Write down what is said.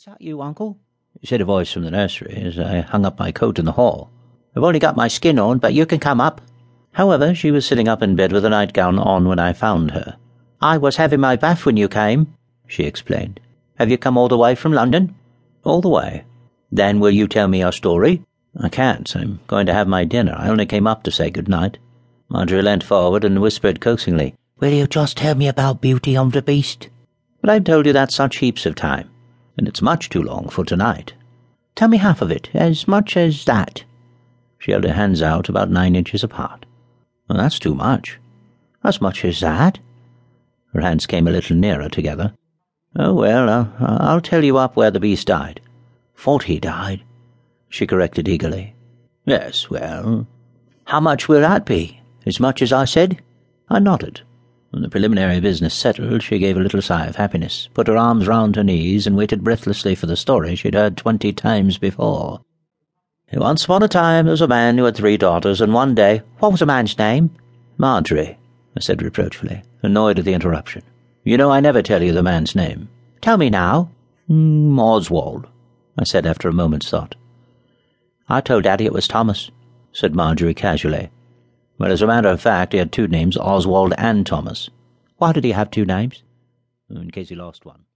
Is that you, Uncle? said a voice from the nursery as I hung up my coat in the hall. I've only got my skin on, but you can come up. However, she was sitting up in bed with a nightgown on when I found her. I was having my bath when you came, she explained. Have you come all the way from London? All the way. Then will you tell me your story? I can't. I'm going to have my dinner. I only came up to say good night. Margery leant forward and whispered coaxingly, Will you just tell me about Beauty and the Beast? But I've told you that such heaps of time, and it's much too long for tonight. Tell me half of it, as much as that. She held her hands out about nine inches apart. Well, that's too much. As much as that? Her hands came a little nearer together. Oh, well, uh, I'll tell you up where the beast died. Thought he died, she corrected eagerly. Yes, well, how much will that be? As much as I said? I nodded. When the preliminary business settled, she gave a little sigh of happiness, put her arms round her knees, and waited breathlessly for the story she'd heard twenty times before. Once upon a time there was a man who had three daughters, and one day what was the man's name? Margery, I said reproachfully, annoyed at the interruption. You know I never tell you the man's name. Tell me now. Mm, Oswald, I said after a moment's thought. I told Daddy it was Thomas, said Margery casually. Well, as a matter of fact, he had two names, Oswald and Thomas. Why did he have two names? Oh, in case he lost one.